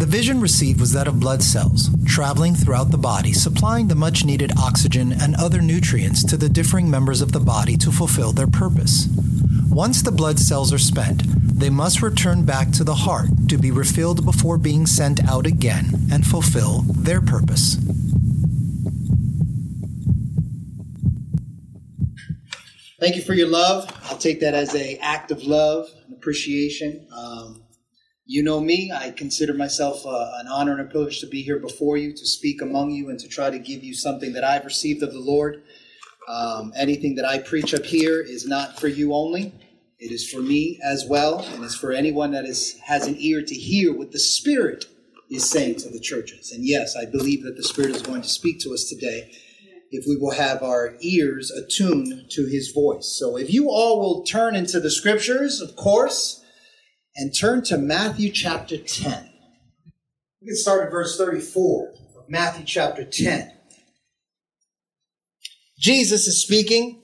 The vision received was that of blood cells, traveling throughout the body, supplying the much needed oxygen and other nutrients to the differing members of the body to fulfill their purpose. Once the blood cells are spent, they must return back to the heart to be refilled before being sent out again and fulfill their purpose. Thank you for your love. I'll take that as a act of love and appreciation. Um, you know me. I consider myself uh, an honor and a privilege to be here before you, to speak among you, and to try to give you something that I've received of the Lord. Um, anything that I preach up here is not for you only. It is for me as well, and it's for anyone that is, has an ear to hear what the Spirit is saying to the churches. And yes, I believe that the Spirit is going to speak to us today if we will have our ears attuned to His voice. So if you all will turn into the Scriptures, of course, and turn to Matthew chapter 10. We can start at verse 34 of Matthew chapter 10. Jesus is speaking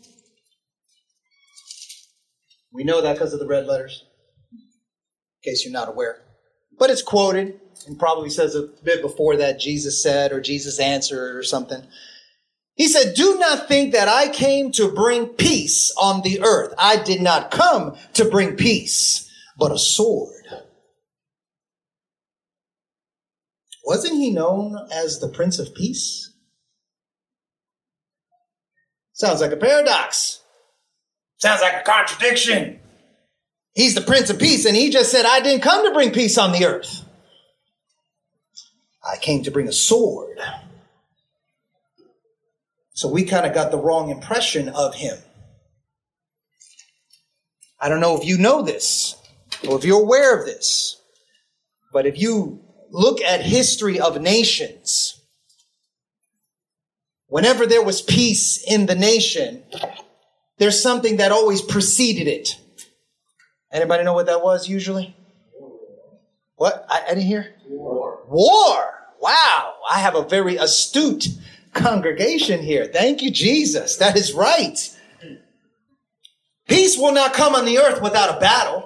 we know that because of the red letters, in case you're not aware. But it's quoted and probably says a bit before that Jesus said or Jesus answered or something. He said, Do not think that I came to bring peace on the earth. I did not come to bring peace, but a sword. Wasn't he known as the Prince of Peace? Sounds like a paradox. Sounds like a contradiction. He's the Prince of Peace, and he just said, I didn't come to bring peace on the earth. I came to bring a sword. So we kind of got the wrong impression of him. I don't know if you know this or if you're aware of this, but if you look at history of nations, whenever there was peace in the nation, there's something that always preceded it. Anybody know what that was usually? What? I, I didn't hear? War. War. Wow. I have a very astute congregation here. Thank you, Jesus. That is right. Peace will not come on the earth without a battle.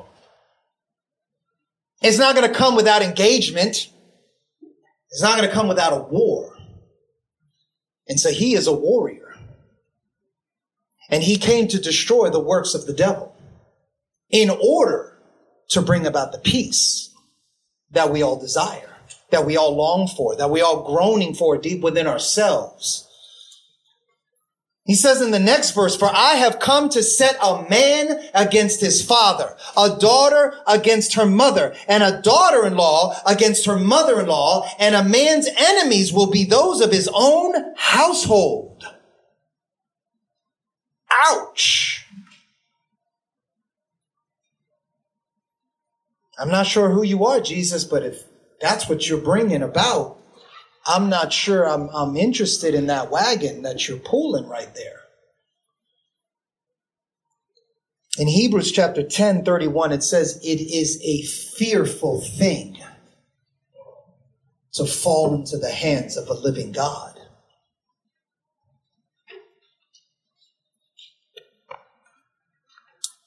It's not going to come without engagement. It's not going to come without a war. And so he is a warrior. And he came to destroy the works of the devil in order to bring about the peace that we all desire, that we all long for, that we all groaning for deep within ourselves. He says in the next verse, for I have come to set a man against his father, a daughter against her mother, and a daughter-in-law against her mother-in-law, and a man's enemies will be those of his own household. Ouch. I'm not sure who you are, Jesus, but if that's what you're bringing about, I'm not sure I'm, I'm interested in that wagon that you're pulling right there. In Hebrews chapter 10, 31, it says, It is a fearful thing to fall into the hands of a living God.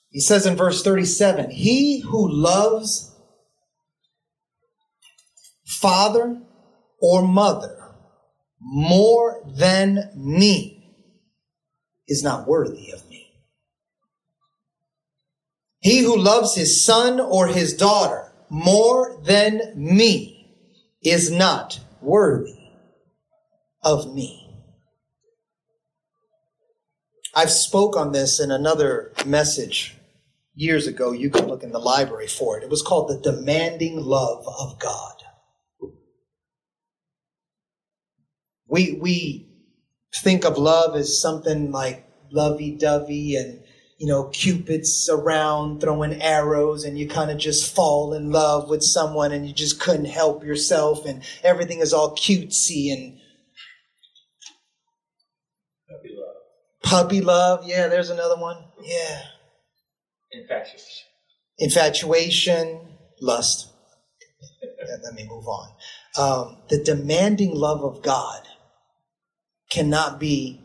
He says in verse 37 He who loves father or mother more than me is not worthy of me. He who loves his son or his daughter more than me is not worthy of me. I've spoke on this in another message years ago. You can look in the library for it. It was called The Demanding Love of God. We, we think of love as something like lovey dovey and, you know, Cupid's around throwing arrows and you kind of just fall in love with someone and you just couldn't help yourself and everything is all cutesy and Puppy love. puppy love. Yeah, there's another one. Yeah. Infatuation. infatuation, lust. Let me move on. Um, the demanding love of God cannot be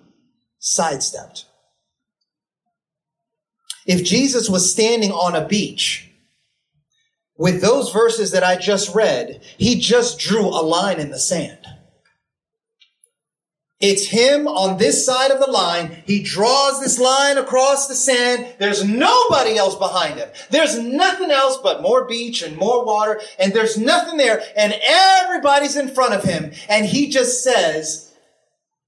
sidestepped. If Jesus was standing on a beach with those verses that I just read, he just drew a line in the sand. It's him on this side of the line. He draws this line across the sand. There's nobody else behind him. There's nothing else but more beach and more water, and there's nothing there, and everybody's in front of him. And he just says,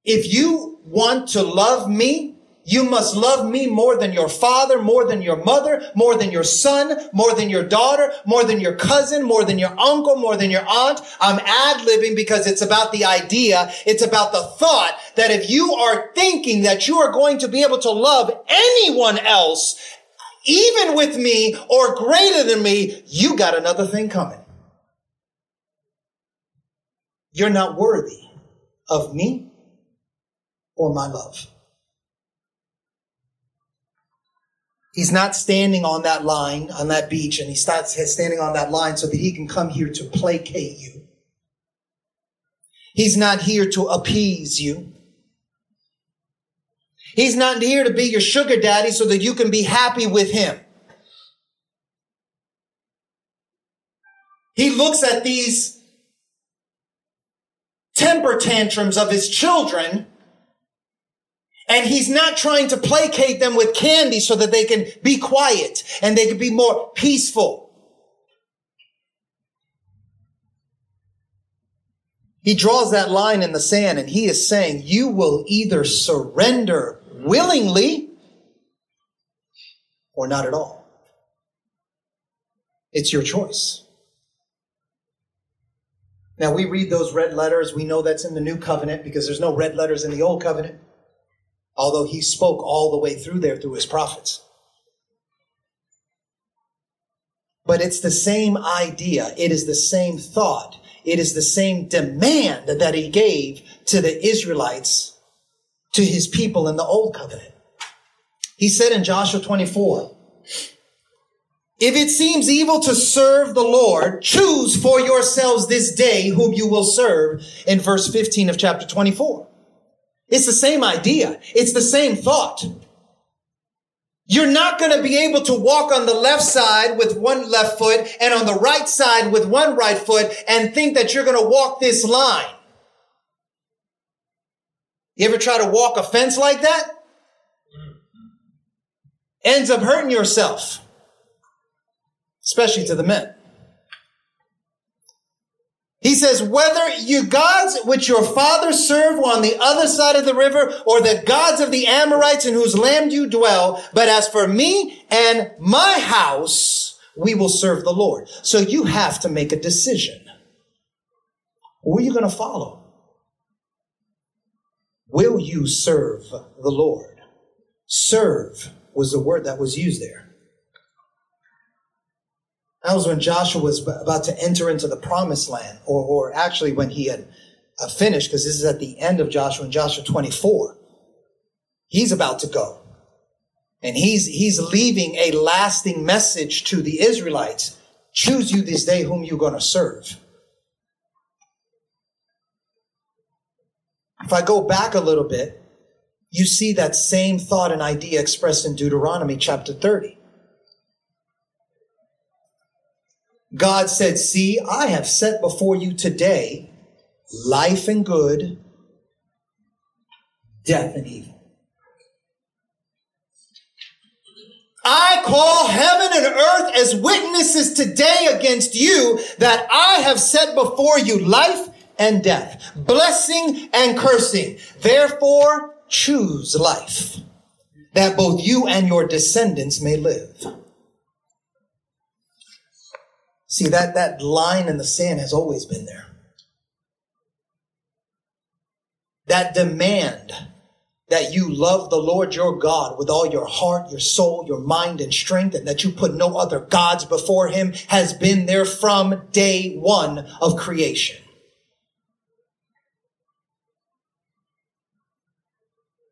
if you want to love me, you must love me more than your father, more than your mother, more than your son, more than your daughter, more than your cousin, more than your uncle, more than your aunt. I'm ad-libbing because it's about the idea. It's about the thought that if you are thinking that you are going to be able to love anyone else, even with me or greater than me, you got another thing coming. You're not worthy of me or my love. He's not standing on that line, on that beach, and he's not standing on that line so that he can come here to placate you. He's not here to appease you. He's not here to be your sugar daddy so that you can be happy with him. He looks at these temper tantrums of his children and he's not trying to placate them with candy so that they can be quiet and they can be more peaceful. He draws that line in the sand and he is saying, you will either surrender willingly or not at all. It's your choice. Now we read those red letters. We know that's in the new covenant because there's no red letters in the old covenant although he spoke all the way through there through his prophets. But it's the same idea. It is the same thought. It is the same demand that he gave to the Israelites, to his people in the old covenant. He said in Joshua 24, if it seems evil to serve the Lord, choose for yourselves this day whom you will serve in verse 15 of chapter 24. It's the same idea. It's the same thought. You're not going to be able to walk on the left side with one left foot and on the right side with one right foot and think that you're going to walk this line. You ever try to walk a fence like that? Ends up hurting yourself, especially to the men. He says, whether you gods which your fathers served were on the other side of the river or the gods of the Amorites in whose land you dwell, but as for me and my house, we will serve the Lord. So you have to make a decision. Who are you going to follow? Will you serve the Lord? Serve was the word that was used there. That was when Joshua was about to enter into the promised land, or, or actually when he had uh, finished, because this is at the end of Joshua in Joshua 24. He's about to go. And he's, he's leaving a lasting message to the Israelites. Choose you this day whom you're going to serve. If I go back a little bit, you see that same thought and idea expressed in Deuteronomy chapter 30. God said, See, I have set before you today life and good, death and evil. I call heaven and earth as witnesses today against you that I have set before you life and death, blessing and cursing. Therefore, choose life that both you and your descendants may live. See, that, that line in the sand has always been there. That demand that you love the Lord your God with all your heart, your soul, your mind, and strength, and that you put no other gods before him has been there from day one of creation.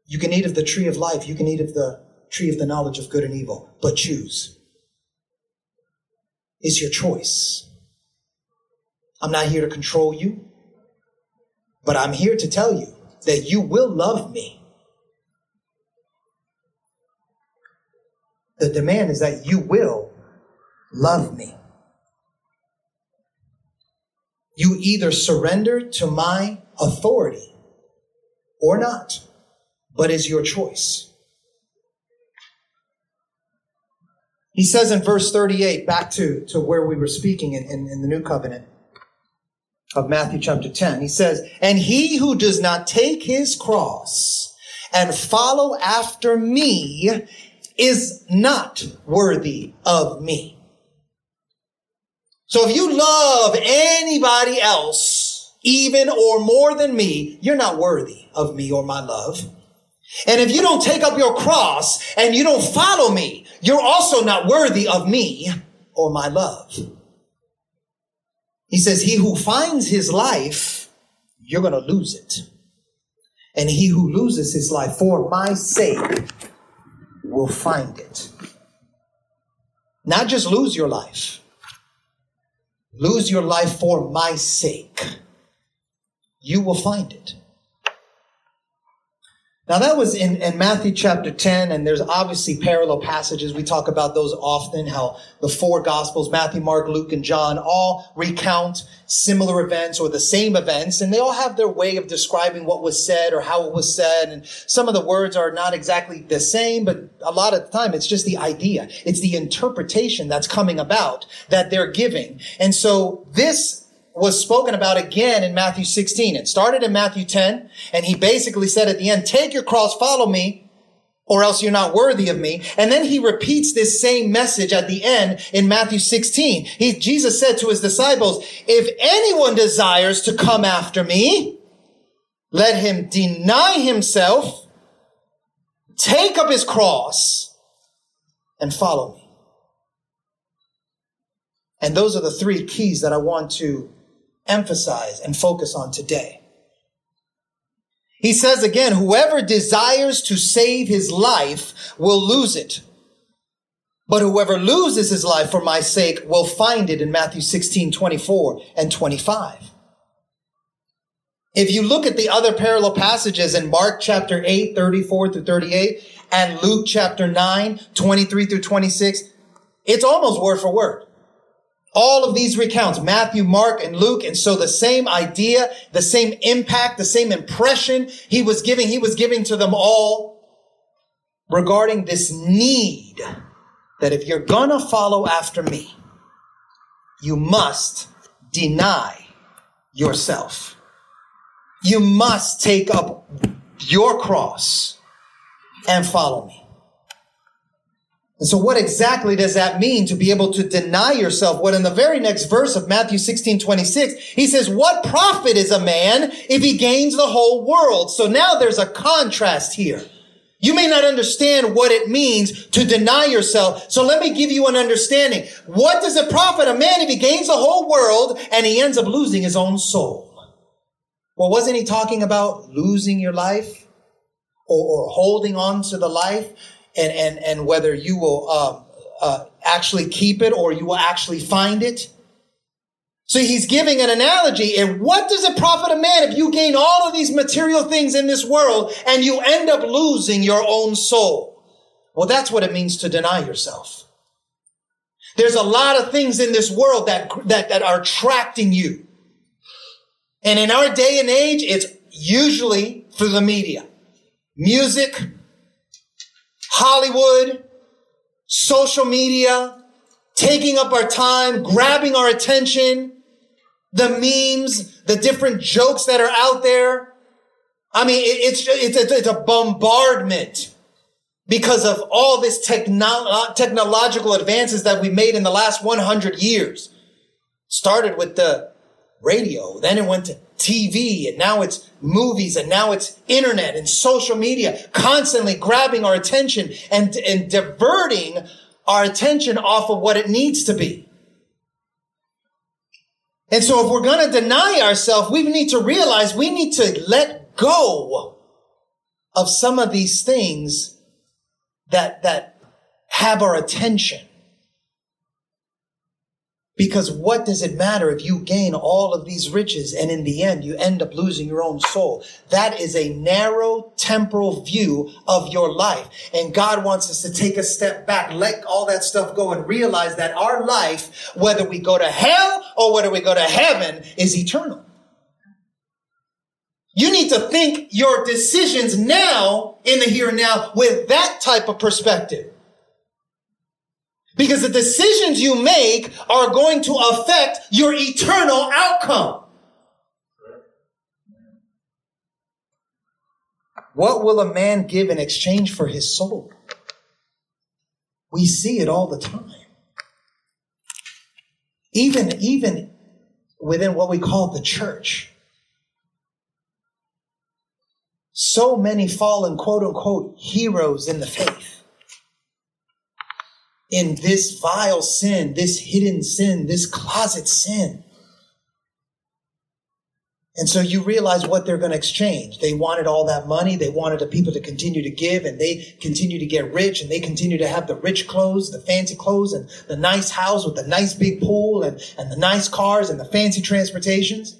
You can eat of the tree of life. You can eat of the tree of the knowledge of good and evil, but choose is your choice. I'm not here to control you, but I'm here to tell you that you will love me. The demand is that you will love me. You either surrender to my authority or not, but is your choice. He says in verse 38, back to, to where we were speaking in, in, in the new covenant of Matthew chapter 10, he says, And he who does not take his cross and follow after me is not worthy of me. So if you love anybody else, even or more than me, you're not worthy of me or my love. And if you don't take up your cross and you don't follow me, you're also not worthy of me or my love. He says, he who finds his life, you're going to lose it. And he who loses his life for my sake will find it. Not just lose your life, lose your life for my sake. You will find it. Now that was in, in Matthew chapter 10, and there's obviously parallel passages. We talk about those often, how the four gospels, Matthew, Mark, Luke, and John, all recount similar events or the same events, and they all have their way of describing what was said or how it was said. And some of the words are not exactly the same, but a lot of the time it's just the idea. It's the interpretation that's coming about that they're giving. And so this was spoken about again in Matthew 16. It started in Matthew 10, and he basically said at the end, take your cross, follow me, or else you're not worthy of me. And then he repeats this same message at the end in Matthew 16. He, Jesus said to his disciples, if anyone desires to come after me, let him deny himself, take up his cross, and follow me. And those are the three keys that I want to emphasize and focus on today. He says again, whoever desires to save his life will lose it. But whoever loses his life for my sake will find it in Matthew 16, 24 and 25. If you look at the other parallel passages in Mark chapter 8, 34 through 38, and Luke chapter 9, 23 through 26, it's almost word for word all of these recounts, Matthew, Mark, and Luke. And so the same idea, the same impact, the same impression he was giving, he was giving to them all regarding this need that if you're gonna follow after me, you must deny yourself. You must take up your cross and follow me. And so what exactly does that mean to be able to deny yourself? What in the very next verse of Matthew 16, 26, he says, what profit is a man if he gains the whole world? So now there's a contrast here. You may not understand what it means to deny yourself. So let me give you an understanding. What does it profit a man if he gains the whole world and he ends up losing his own soul? Well, wasn't he talking about losing your life or, or holding on to the life? And and and whether you will uh, uh, actually keep it or you will actually find it. So he's giving an analogy. And what does it profit a man if you gain all of these material things in this world and you end up losing your own soul? Well, that's what it means to deny yourself. There's a lot of things in this world that, that, that are attracting you. And in our day and age, it's usually through the media. Music, Hollywood, social media, taking up our time, grabbing our attention, the memes, the different jokes that are out there. I mean, it's, it's, a, it's a bombardment because of all this techno- technological advances that we made in the last 100 years. Started with the radio, then it went to TV and now it's movies and now it's internet and social media constantly grabbing our attention and, and diverting our attention off of what it needs to be. And so if we're going to deny ourselves, we need to realize we need to let go of some of these things that, that have our attention. Because what does it matter if you gain all of these riches and in the end you end up losing your own soul? That is a narrow temporal view of your life. And God wants us to take a step back, let all that stuff go and realize that our life, whether we go to hell or whether we go to heaven, is eternal. You need to think your decisions now in the here and now with that type of perspective. Because the decisions you make are going to affect your eternal outcome. What will a man give in exchange for his soul? We see it all the time. Even, even within what we call the church. So many fallen quote unquote heroes in the faith in this vile sin, this hidden sin, this closet sin. And so you realize what they're going to exchange. They wanted all that money. They wanted the people to continue to give and they continue to get rich and they continue to have the rich clothes, the fancy clothes and the nice house with the nice big pool and, and the nice cars and the fancy transportations.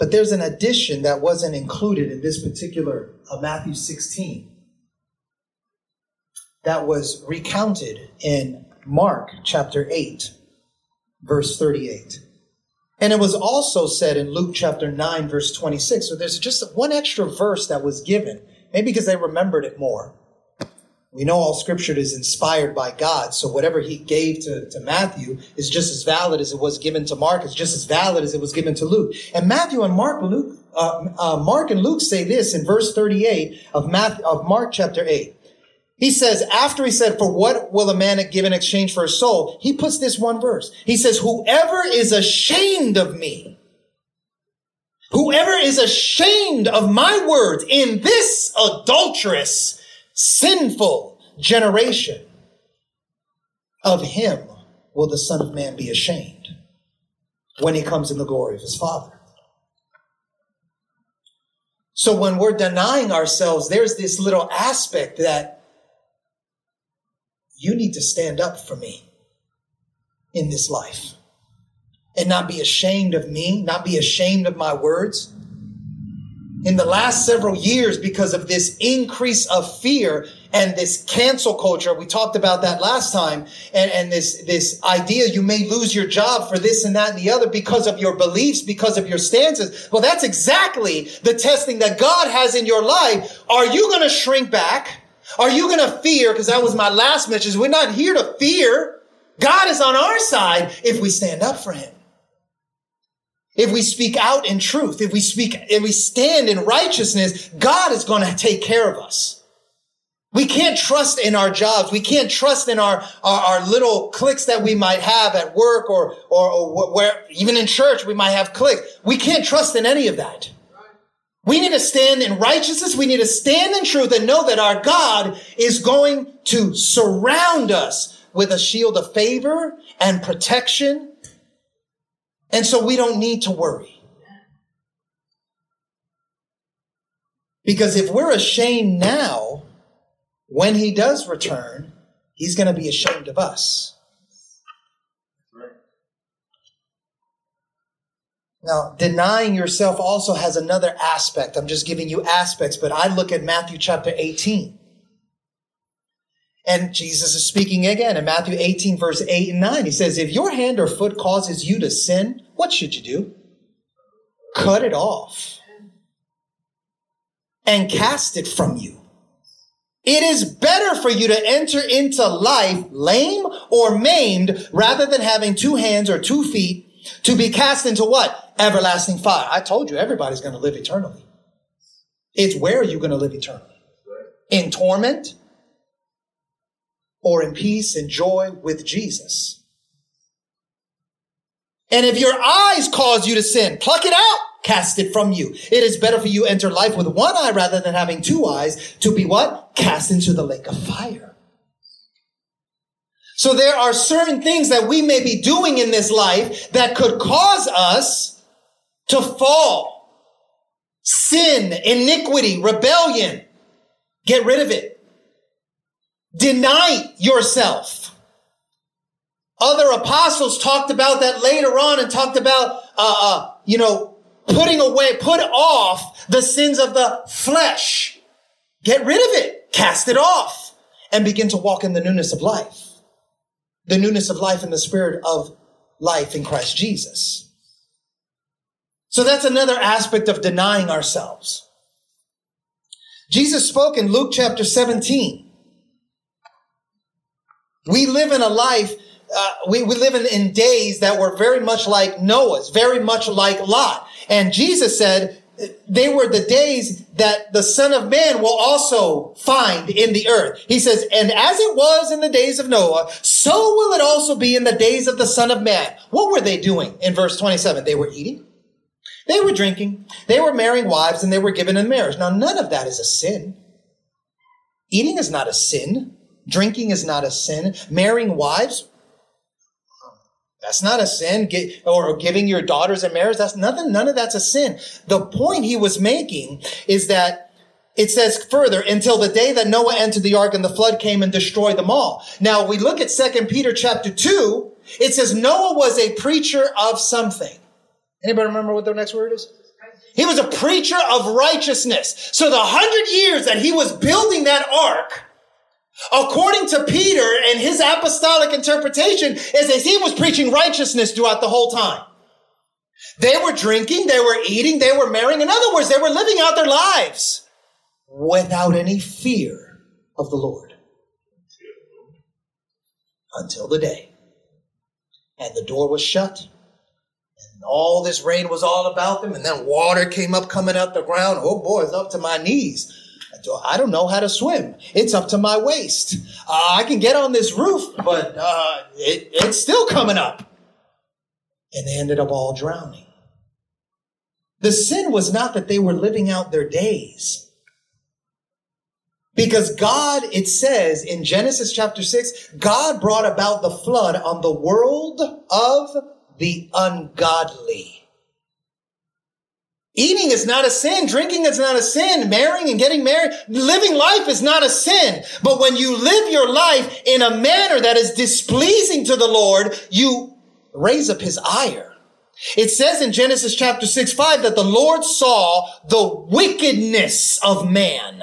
But there's an addition that wasn't included in this particular uh, Matthew 16 that was recounted in Mark chapter 8, verse 38. And it was also said in Luke chapter 9, verse 26. So there's just one extra verse that was given, maybe because they remembered it more. We know all scripture is inspired by God, so whatever he gave to, to Matthew is just as valid as it was given to Mark, it's just as valid as it was given to Luke. And Matthew and Mark, Luke, uh, uh, Mark and Luke say this in verse 38 of, Matthew, of Mark chapter 8. He says, after he said, for what will a man give in exchange for his soul? He puts this one verse. He says, whoever is ashamed of me, whoever is ashamed of my words in this adulterous sinful generation. Of him will the Son of Man be ashamed when he comes in the glory of his Father. So when we're denying ourselves, there's this little aspect that you need to stand up for me in this life and not be ashamed of me, not be ashamed of my words in the last several years because of this increase of fear and this cancel culture. We talked about that last time and, and this, this idea you may lose your job for this and that and the other because of your beliefs, because of your stances. Well, that's exactly the testing that God has in your life. Are you going to shrink back? Are you going to fear? Because that was my last message. We're not here to fear. God is on our side if we stand up for him. If we speak out in truth, if we speak, if we stand in righteousness, God is going to take care of us. We can't trust in our jobs. We can't trust in our, our, our little cliques that we might have at work or, or, or where, even in church, we might have cliques. We can't trust in any of that. We need to stand in righteousness. We need to stand in truth and know that our God is going to surround us with a shield of favor and protection and so we don't need to worry. Because if we're ashamed now, when he does return, he's going to be ashamed of us. Now, denying yourself also has another aspect. I'm just giving you aspects, but I look at Matthew chapter 18. And Jesus is speaking again in Matthew 18, verse 8 and 9. He says, If your hand or foot causes you to sin, what should you do? Cut it off and cast it from you. It is better for you to enter into life lame or maimed rather than having two hands or two feet to be cast into what? Everlasting fire. I told you everybody's going to live eternally. It's where are you going to live eternally? In torment? Or in peace and joy with Jesus. And if your eyes cause you to sin, pluck it out, cast it from you. It is better for you enter life with one eye rather than having two eyes to be what? Cast into the lake of fire. So there are certain things that we may be doing in this life that could cause us to fall. Sin, iniquity, rebellion, Get rid of it. Deny yourself. Other apostles talked about that later on and talked about, uh, uh, you know, putting away, put off the sins of the flesh. Get rid of it. Cast it off and begin to walk in the newness of life. The newness of life in the spirit of life in Christ Jesus. So that's another aspect of denying ourselves. Jesus spoke in Luke chapter 17. We live in a life, uh, we, we live in, in days that were very much like Noah's, very much like Lot. And Jesus said, they were the days that the son of man will also find in the earth. He says, and as it was in the days of Noah, so will it also be in the days of the son of man. What were they doing in verse 27? They were eating. They were drinking. They were marrying wives and they were given in marriage. Now, none of that is a sin. Eating is not a sin. Drinking is not a sin. Marrying wives, that's not a sin. Get, or giving your daughters in marriage, that's nothing. None of that's a sin. The point he was making is that it says further, until the day that Noah entered the ark and the flood came and destroyed them all. Now we look at Second Peter chapter 2. It says Noah was a preacher of something. Anybody remember what the next word is? He was a preacher of righteousness. So the hundred years that he was building that ark, according to Peter and his apostolic interpretation, is as he was preaching righteousness throughout the whole time. They were drinking, they were eating, they were marrying. In other words, they were living out their lives without any fear of the Lord. Until the day. And the door was shut and all this rain was all about them. And then water came up coming out the ground. Oh boy, it's up to my knees. I don't know how to swim. It's up to my waist. Uh, I can get on this roof, but uh, it, it's still coming up. And they ended up all drowning. The sin was not that they were living out their days. Because God, it says in Genesis chapter 6, God brought about the flood on the world of the ungodly. Eating is not a sin. Drinking is not a sin. Marrying and getting married, living life is not a sin. But when you live your life in a manner that is displeasing to the Lord, you raise up his ire. It says in Genesis chapter 6, 5 that the Lord saw the wickedness of man.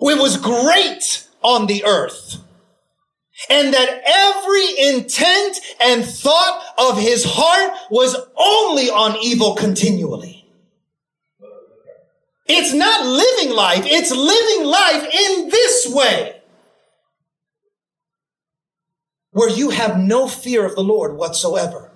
It was great on the earth and that every intent and thought of his heart was only on evil continually. It's not living life, it's living life in this way. Where you have no fear of the Lord whatsoever.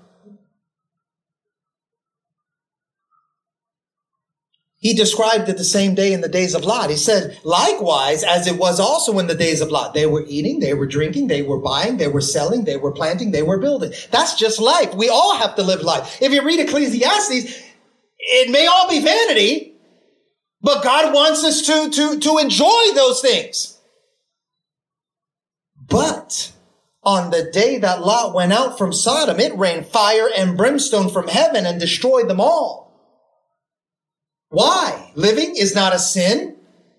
He described it the same day in the days of Lot. He said, likewise, as it was also in the days of Lot, they were eating, they were drinking, they were buying, they were selling, they were planting, they were building. That's just life. We all have to live life. If you read Ecclesiastes, it may all be vanity, but God wants us to, to, to enjoy those things. But on the day that Lot went out from Sodom, it rained fire and brimstone from heaven and destroyed them all. Why? Living is not a sin.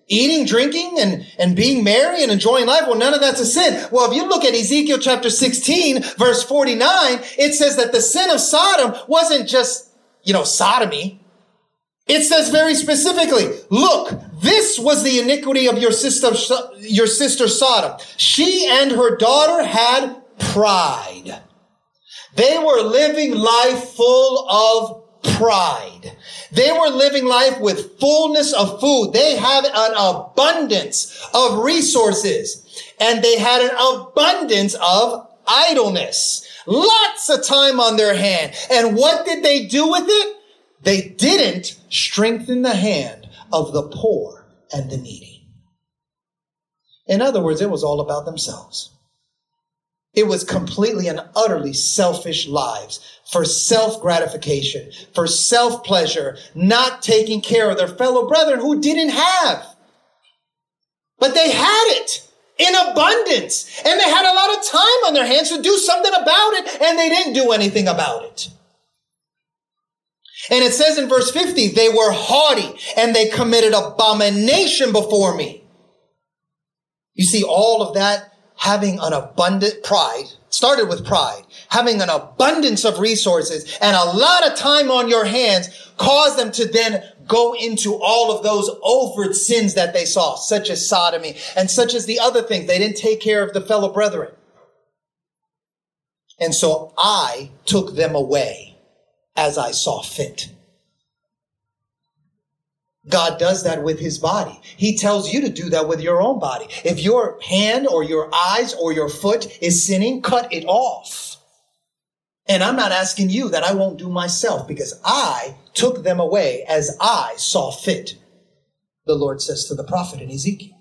Eating, drinking, and, and being merry and enjoying life, well, none of that's a sin. Well, if you look at Ezekiel chapter 16, verse 49, it says that the sin of Sodom wasn't just, you know, sodomy. It says very specifically, look, this was the iniquity of your sister, your sister Sodom. She and her daughter had pride. They were living life full of pride. They were living life with fullness of food. They had an abundance of resources and they had an abundance of idleness. Lots of time on their hand. And what did they do with it? They didn't strengthen the hand of the poor and the needy. In other words, it was all about themselves. It was completely and utterly selfish lives for self gratification, for self pleasure, not taking care of their fellow brethren who didn't have. But they had it in abundance and they had a lot of time on their hands to do something about it and they didn't do anything about it. And it says in verse 50, they were haughty and they committed abomination before me. You see, all of that having an abundant pride started with pride, having an abundance of resources and a lot of time on your hands caused them to then go into all of those overt sins that they saw, such as sodomy and such as the other things. They didn't take care of the fellow brethren. And so I took them away as I saw fit. God does that with his body. He tells you to do that with your own body. If your hand or your eyes or your foot is sinning, cut it off. And I'm not asking you that I won't do myself because I took them away as I saw fit. The Lord says to the prophet in Ezekiel.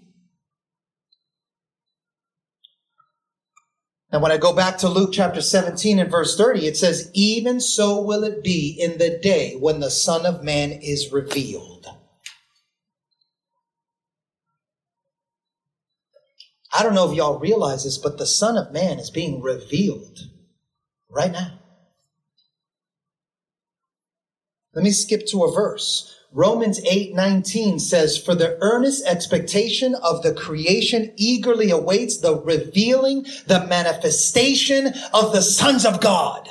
And when I go back to Luke chapter 17 and verse 30, it says, Even so will it be in the day when the Son of Man is revealed. I don't know if y'all realize this, but the Son of Man is being revealed right now. Let me skip to a verse. Romans 8 19 says, For the earnest expectation of the creation eagerly awaits the revealing, the manifestation of the sons of God.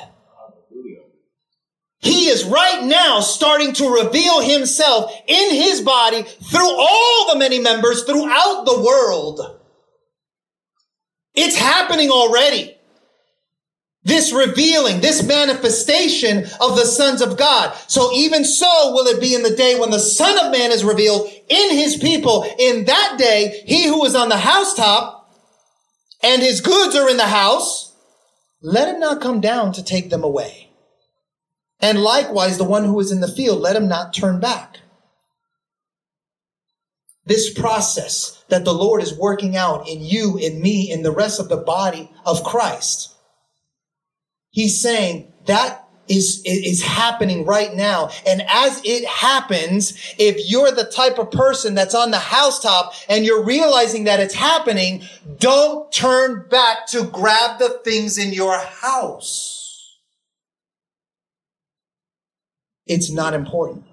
He is right now starting to reveal himself in his body through all the many members throughout the world. It's happening already. This revealing, this manifestation of the sons of God. So even so will it be in the day when the son of man is revealed in his people. In that day, he who is on the housetop and his goods are in the house, let him not come down to take them away. And likewise, the one who is in the field, let him not turn back. This process that the Lord is working out in you, in me, in the rest of the body of Christ He's saying that is, is happening right now. And as it happens, if you're the type of person that's on the housetop and you're realizing that it's happening, don't turn back to grab the things in your house. It's not important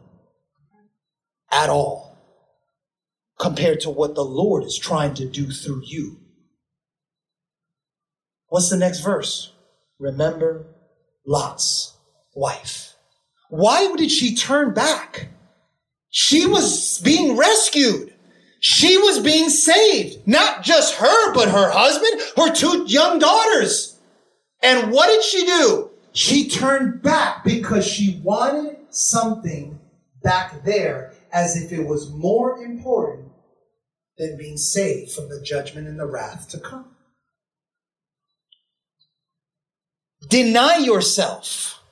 at all compared to what the Lord is trying to do through you. What's the next verse? remember Lot's wife. Why did she turn back? She was being rescued. She was being saved. Not just her, but her husband, her two young daughters. And what did she do? She turned back because she wanted something back there as if it was more important than being saved from the judgment and the wrath to come. Deny yourself.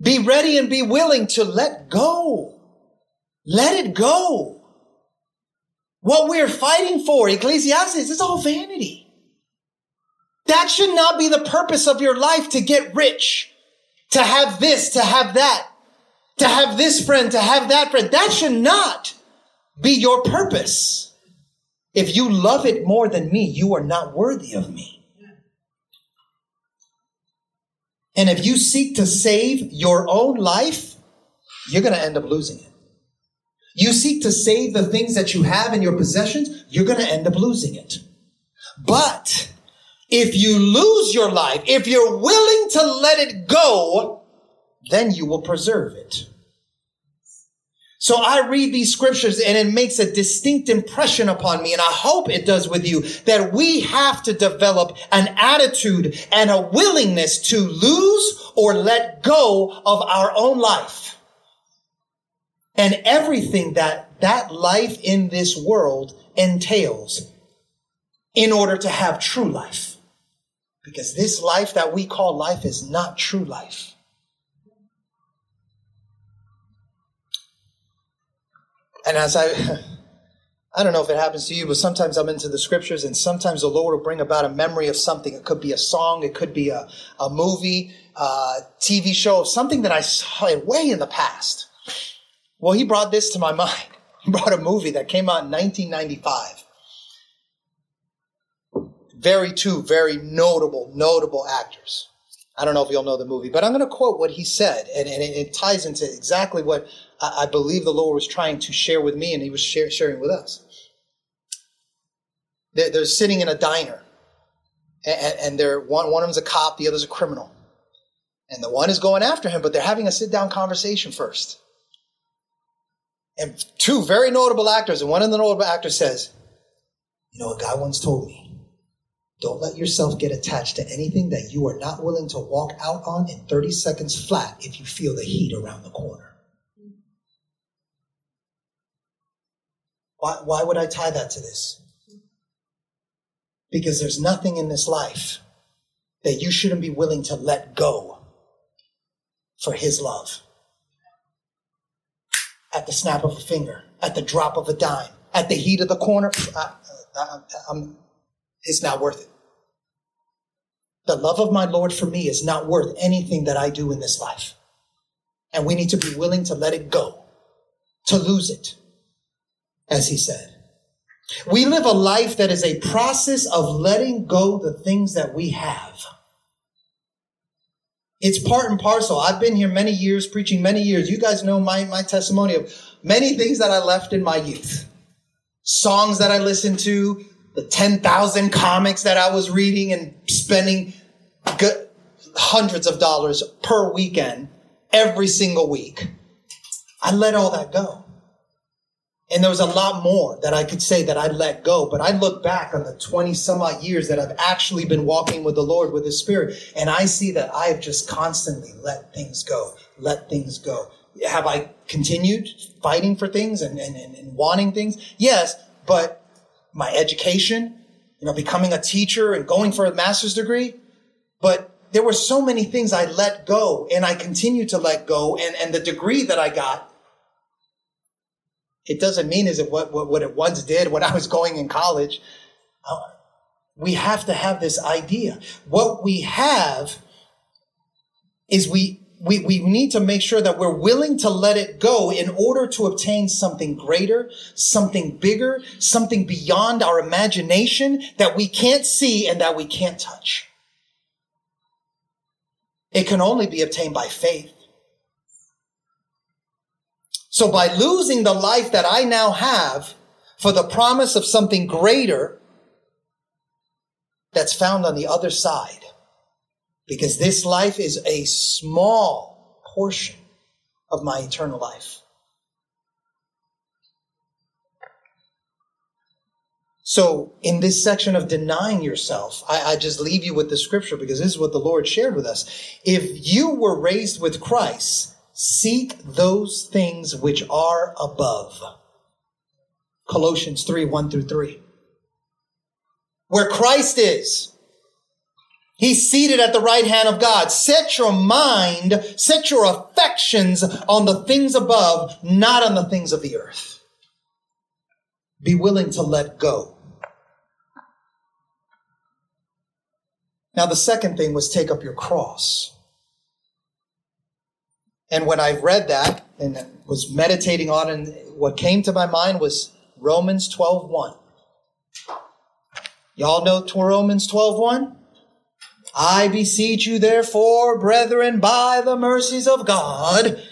Be ready and be willing to let go. Let it go. What we're fighting for, Ecclesiastes, is all vanity. That should not be the purpose of your life to get rich, to have this, to have that, to have this friend, to have that friend. That should not be your purpose. If you love it more than me, you are not worthy of me. And if you seek to save your own life, you're going to end up losing it. You seek to save the things that you have in your possessions, you're going to end up losing it. But if you lose your life, if you're willing to let it go, then you will preserve it. So I read these scriptures and it makes a distinct impression upon me. And I hope it does with you that we have to develop an attitude and a willingness to lose or let go of our own life and everything that that life in this world entails in order to have true life. Because this life that we call life is not true life. And as I, I don't know if it happens to you, but sometimes I'm into the scriptures and sometimes the Lord will bring about a memory of something. It could be a song, it could be a, a movie, a TV show, something that I saw way in the past. Well, he brought this to my mind. He brought a movie that came out in 1995. Very two very notable, notable actors. I don't know if you'll know the movie, but I'm going to quote what he said, and, and it, it, ties into exactly what I, I, believe the Lord was trying to share with me, and He was share, sharing with us. They're, they're sitting in a diner, and, and they're one one of them's a cop, the other's a criminal, and the one is going after him, but they're having a sit down conversation first. And two very notable actors, and one of the notable actors says, "You know, a guy once told me." Don't let yourself get attached to anything that you are not willing to walk out on in 30 seconds flat if you feel the heat around the corner. Why, why would I tie that to this? Because there's nothing in this life that you shouldn't be willing to let go for His love. At the snap of a finger, at the drop of a dime, at the heat of the corner, I, I, it's not worth it. The love of my Lord for me is not worth anything that I do in this life. And we need to be willing to let it go, to lose it, as he said. We live a life that is a process of letting go the things that we have. It's part and parcel. I've been here many years, preaching many years. You guys know my, my testimony of many things that I left in my youth. Songs that I listened to, the 10,000 comics that I was reading and spending good, hundreds of dollars per weekend every single week. I let all that go. And there was a lot more that I could say that I let go, but I look back on the 20 some odd years that I've actually been walking with the Lord, with His Spirit, and I see that I have just constantly let things go, let things go. Have I continued fighting for things and, and, and wanting things? Yes, but my education, you know, becoming a teacher and going for a master's degree, but there were so many things I let go and I continue to let go. And, and the degree that I got, it doesn't mean as it what, what, what it once did when I was going in college. Uh, we have to have this idea. What we have is we, we, we need to make sure that we're willing to let it go in order to obtain something greater, something bigger, something beyond our imagination that we can't see and that we can't touch. It can only be obtained by faith. So by losing the life that I now have for the promise of something greater that's found on the other side, because this life is a small portion of my eternal life. So, in this section of denying yourself, I, I, just leave you with the scripture because this is what the Lord shared with us. If you were raised with Christ, seek those things which are above. Colossians 3 1 through 3. Where Christ is, He's seated at the right hand of God. Set your mind, set your affections on the things above, not on the things of the earth. Be willing to let go. Now, the second thing was take up your cross. And when I read that and was meditating on it, what came to my mind was Romans 12 1. Y'all know Romans 12 1? I beseech you, therefore, brethren, by the mercies of God,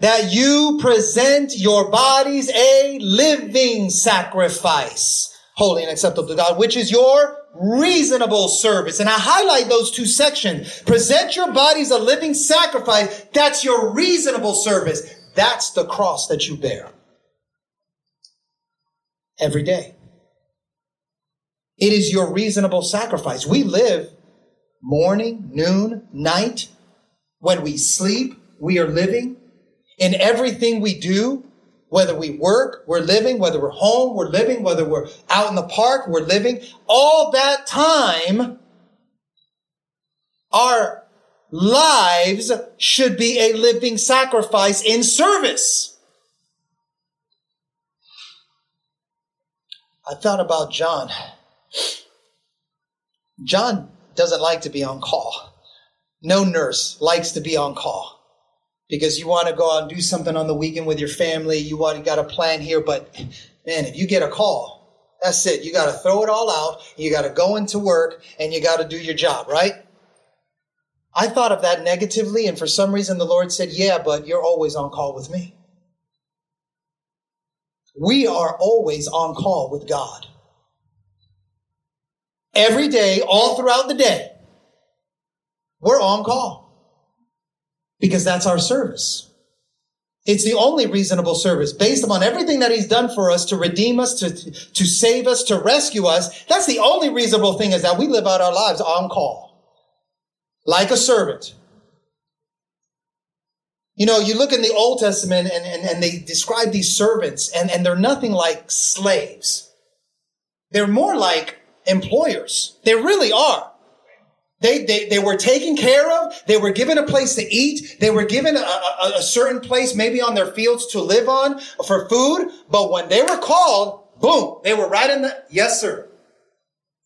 that you present your bodies a living sacrifice, holy and acceptable to God, which is your reasonable service. And I highlight those two sections. Present your bodies a living sacrifice. That's your reasonable service. That's the cross that you bear every day. It is your reasonable sacrifice. We live morning, noon, night. When we sleep, we are living. In everything we do, whether we work, we're living, whether we're home, we're living, whether we're out in the park, we're living. All that time, our lives should be a living sacrifice in service. I thought about John. John doesn't like to be on call. No nurse likes to be on call because you want to go out and do something on the weekend with your family. You want you got a plan here, but man, if you get a call, that's it. You got to throw it all out. You got to go into work and you got to do your job, right? I thought of that negatively, and for some reason the Lord said, Yeah, but you're always on call with me. We are always on call with God. every day, all throughout the day, we're on call because that's our service. It's the only reasonable service based upon everything that he's done for us to redeem us, to, to save us, to rescue us. That's the only reasonable thing is that we live out our lives on call. Like a servant. You know, you look in the Old Testament and, and, and they describe these servants and, and they're nothing like slaves. They're more like employers. They really are. They, they, they were taken care of. They were given a place to eat. They were given a, a, a, certain place, maybe on their fields to live on for food. But when they were called, boom, they were right in the, yes, sir.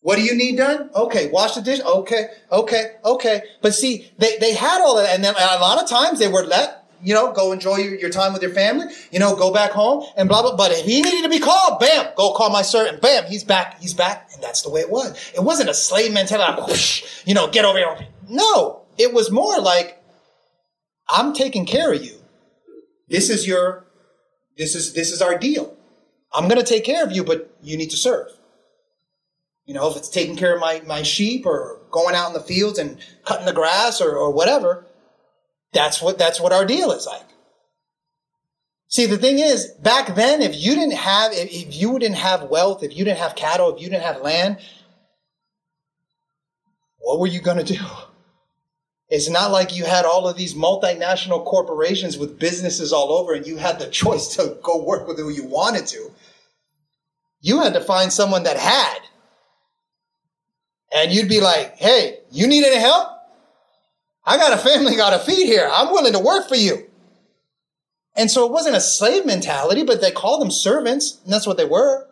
What do you need done? Okay. Wash the dish. Okay. Okay. Okay. But see, they, they had all that. And then a lot of times they were let you know, go enjoy your, your, time with your family, you know, go back home and blah, blah. But if he needed to be called, bam, go call my servant. Bam, he's back. He's back. And that's the way it was. It wasn't a slave mentality. Whoosh, you know, get over here. No, it was more like, I'm taking care of you. This is your, this is, this is our deal. I'm going to take care of you, but you need to serve. You know, if it's taking care of my, my sheep or going out in the fields and cutting the grass or, or whatever, that's what, that's what our deal is like. See, the thing is, back then, if you didn't have, if you didn't have wealth, if you didn't have cattle, if you didn't have land, what were you going to do? It's not like you had all of these multinational corporations with businesses all over and you had the choice to go work with who you wanted to. You had to find someone that had. And you'd be like, hey, you need any help? I got a family, got a feed here. I'm willing to work for you. And so it wasn't a slave mentality, but they called them servants, and that's what they were.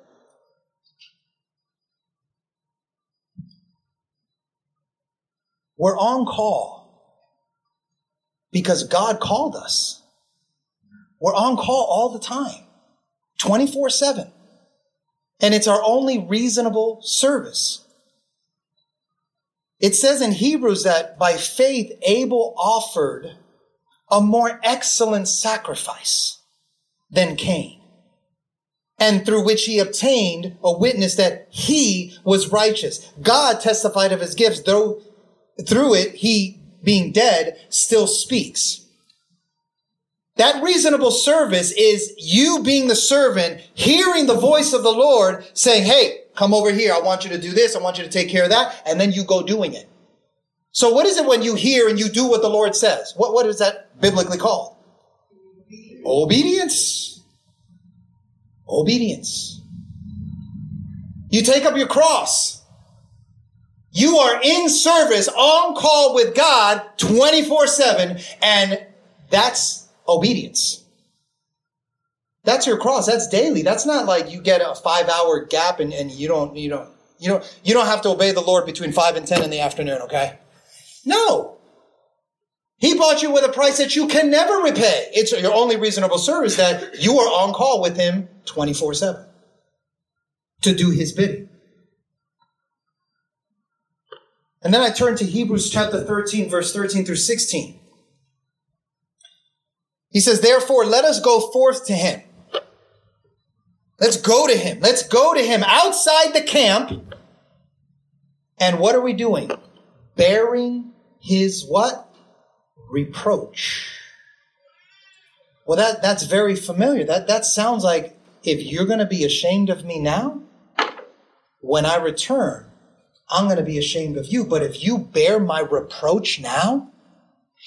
We're on call because God called us. We're on call all the time, 24 7. And it's our only reasonable service. It says in Hebrews that by faith, Abel offered a more excellent sacrifice than Cain, and through which he obtained a witness that he was righteous. God testified of his gifts, though through it, he, being dead, still speaks. That reasonable service is you being the servant, hearing the voice of the Lord saying, Hey, come over here. I want you to do this. I want you to take care of that. And then you go doing it. So what is it when you hear and you do what the Lord says? What, what is that biblically called? Obedience. Obedience. You take up your cross. You are in service on call with God 24 7 and that's obedience. That's your cross. That's daily. That's not like you get a five hour gap and, and you don't, you don't, you don't, you don't have to obey the Lord between five and 10 in the afternoon. Okay. No. He bought you with a price that you can never repay. It's your only reasonable service that you are on call with him 24 7 to do his bidding. And then I turn to Hebrews chapter 13, verse 13 through 16. He says, Therefore, let us go forth to him. Let's go to him. Let's go to him outside the camp. And what are we doing? Bearing his what? Reproach. Well, that, that's very familiar. That, that sounds like if you're going to be ashamed of me now, when I return, I'm going to be ashamed of you. But if you bear my reproach now,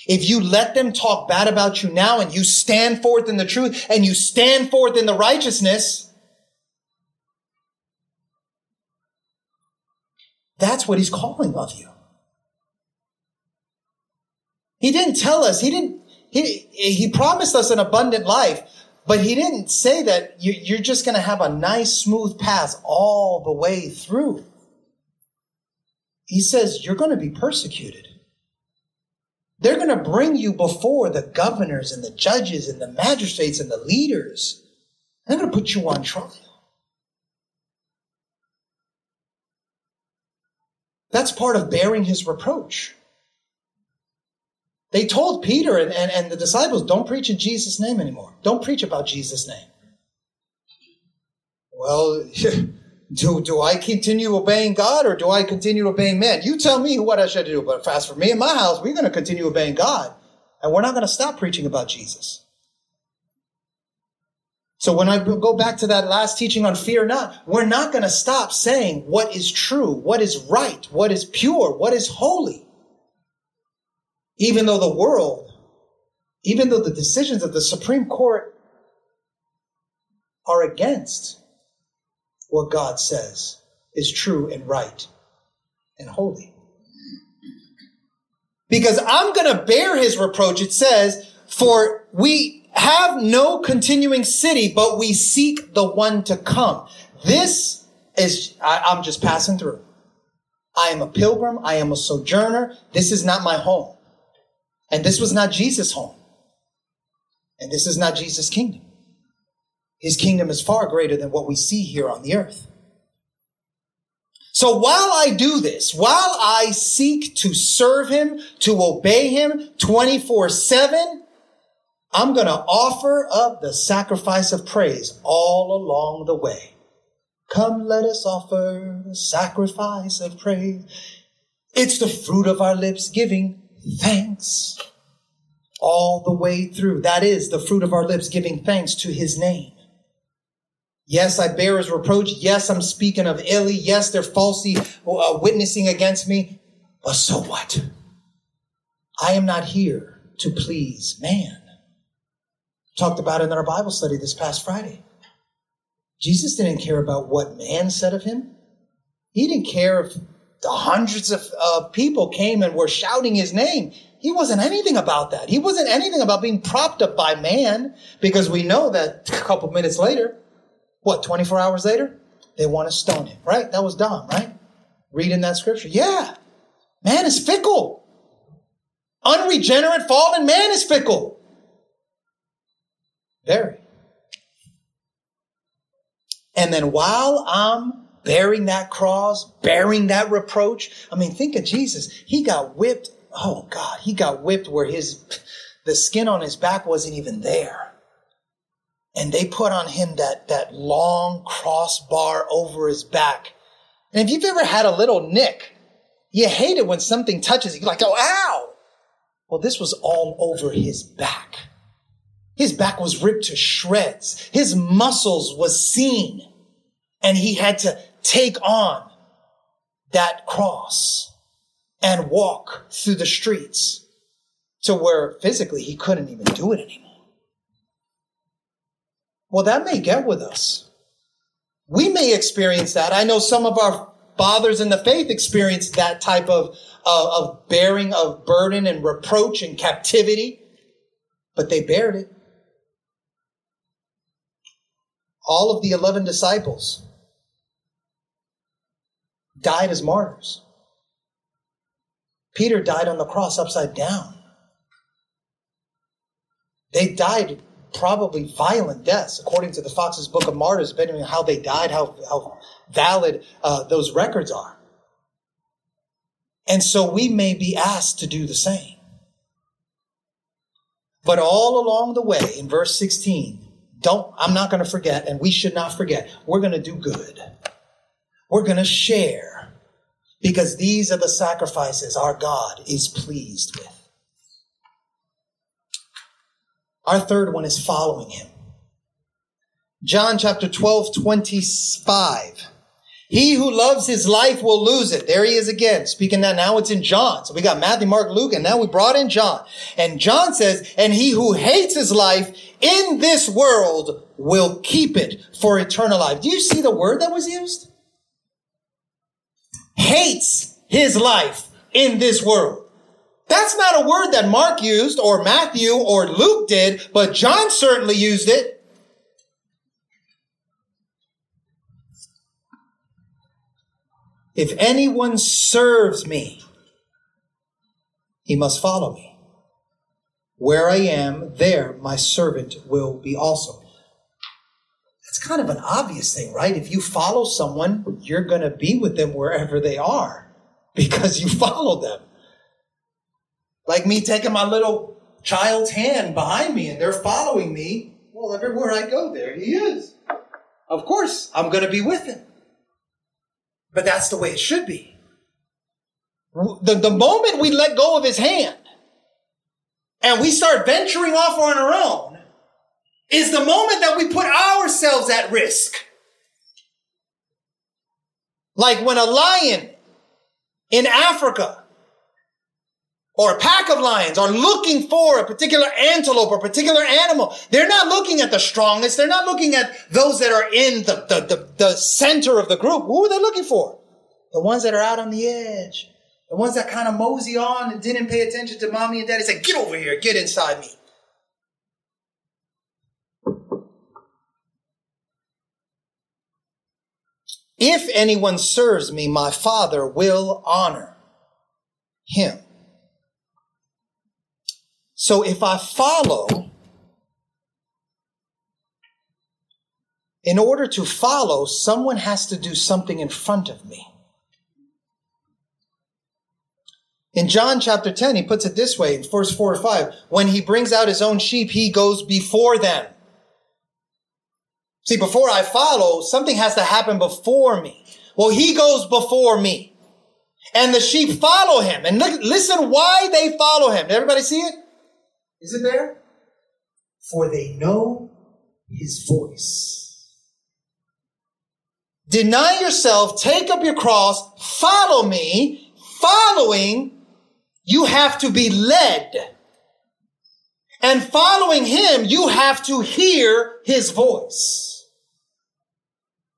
if you let them talk bad about you now and you stand forth in the truth and you stand forth in the righteousness, that's what he's calling of you. He didn't tell us, he didn't, he, he promised us an abundant life, but he didn't say that you're just going to have a nice, smooth path all the way through. He says you're going to be persecuted. They're going to bring you before the governors and the judges and the magistrates and the leaders. They're going to put you on trial. That's part of bearing his reproach. They told Peter and, and, and the disciples, don't preach in Jesus' name anymore. Don't preach about Jesus' name. Well, do, do I continue obeying God or do I continue obeying man? You tell me what I should do. But as for me and my house, we're going to continue obeying God. And we're not going to stop preaching about Jesus. So when I go back to that last teaching on fear not, we're not going to stop saying what is true, what is right, what is pure, what is holy. Even though the world, even though the decisions of the Supreme Court are against what God says is true and right and holy. Because I'm going to bear his reproach. It says, for we have no continuing city, but we seek the one to come. This is, I, I'm just passing through. I am a pilgrim. I am a sojourner. This is not my home. And this was not Jesus' home. And this is not Jesus' kingdom. His kingdom is far greater than what we see here on the earth. So while I do this, while I seek to serve him, to obey him 24 7, I'm going to offer up the sacrifice of praise all along the way. Come, let us offer the sacrifice of praise. It's the fruit of our lips giving thanks all the way through. That is the fruit of our lips giving thanks to his name. Yes, I bear his reproach. Yes, I'm speaking of Eli. Yes, they're falsely uh, witnessing against me. But so what? I am not here to please man. Talked about in our Bible study this past Friday. Jesus didn't care about what man said of him. He didn't care if the hundreds of uh, people came and were shouting his name. He wasn't anything about that. He wasn't anything about being propped up by man because we know that a couple minutes later, what, 24 hours later? They want to stone him, right? That was Dom, right? Reading that scripture. Yeah. Man is fickle. Unregenerate, fallen man is fickle. Very. And then while I'm bearing that cross, bearing that reproach, I mean, think of Jesus. He got whipped. Oh God, he got whipped where his, the skin on his back wasn't even there and they put on him that, that long crossbar over his back. And if you've ever had a little nick, you hate it when something touches you. You're like, oh, ow. Well, this was all over his back. His back was ripped to shreds. His muscles was seen. And he had to take on that cross and walk through the streets to where physically he couldn't even do it anymore. Well, that may get with us. We may experience that. I know some of our fathers in the faith experienced that type of, uh, of bearing of burden and reproach and captivity, but they bared it. All of the 11 disciples died as martyrs. Peter died on the cross upside down. They died probably violent deaths, according to the Foxe's Book of Martyrs, depending on how they died, how, how valid uh, those records are. And so we may be asked to do the same. But all along the way, in verse 16, don't, I'm not going to forget, and we should not forget, we're going to do good. We're going to share because these are the sacrifices our God is pleased with. Our third one is following him. John chapter 12, 25. He who loves his life will lose it. There he is again, speaking that now it's in John. So we got Matthew, Mark, Luke, and now we brought in John. And John says, and he who hates his life in this world will keep it for eternal life. Do you see the word that was used? Hates his life in this world. That's not a word that Mark used or Matthew or Luke did, but John certainly used it. If anyone serves me, he must follow me. Where I am, there my servant will be also. That's kind of an obvious thing, right? If you follow someone, you're going to be with them wherever they are because you follow them. Like me taking my little child's hand behind me and they're following me. Well, everywhere I go, there he is. Of course, I'm going to be with him. But that's the way it should be. The, the moment we let go of his hand and we start venturing off on our own is the moment that we put ourselves at risk. Like when a lion in Africa or a pack of lions are looking for a particular antelope or particular animal. They're not looking at the strongest. They're not looking at those that are in the, the, the, the, center of the group. Who are they looking for? The ones that are out on the edge. The ones that kind of mosey on and didn't pay attention to mommy and daddy. Say, get over here. Get inside me. If anyone serves me, my father will honor him. So if I follow, in order to follow, someone has to do something in front of me. In John chapter 10, he puts it this way in verse 4 or 5 when he brings out his own sheep, he goes before them. See, before I follow, something has to happen before me. Well, he goes before me. And the sheep follow him. And look, listen why they follow him. Did everybody see it? Is it there? For they know his voice. Deny yourself, take up your cross, follow me. Following, you have to be led. And following him, you have to hear his voice.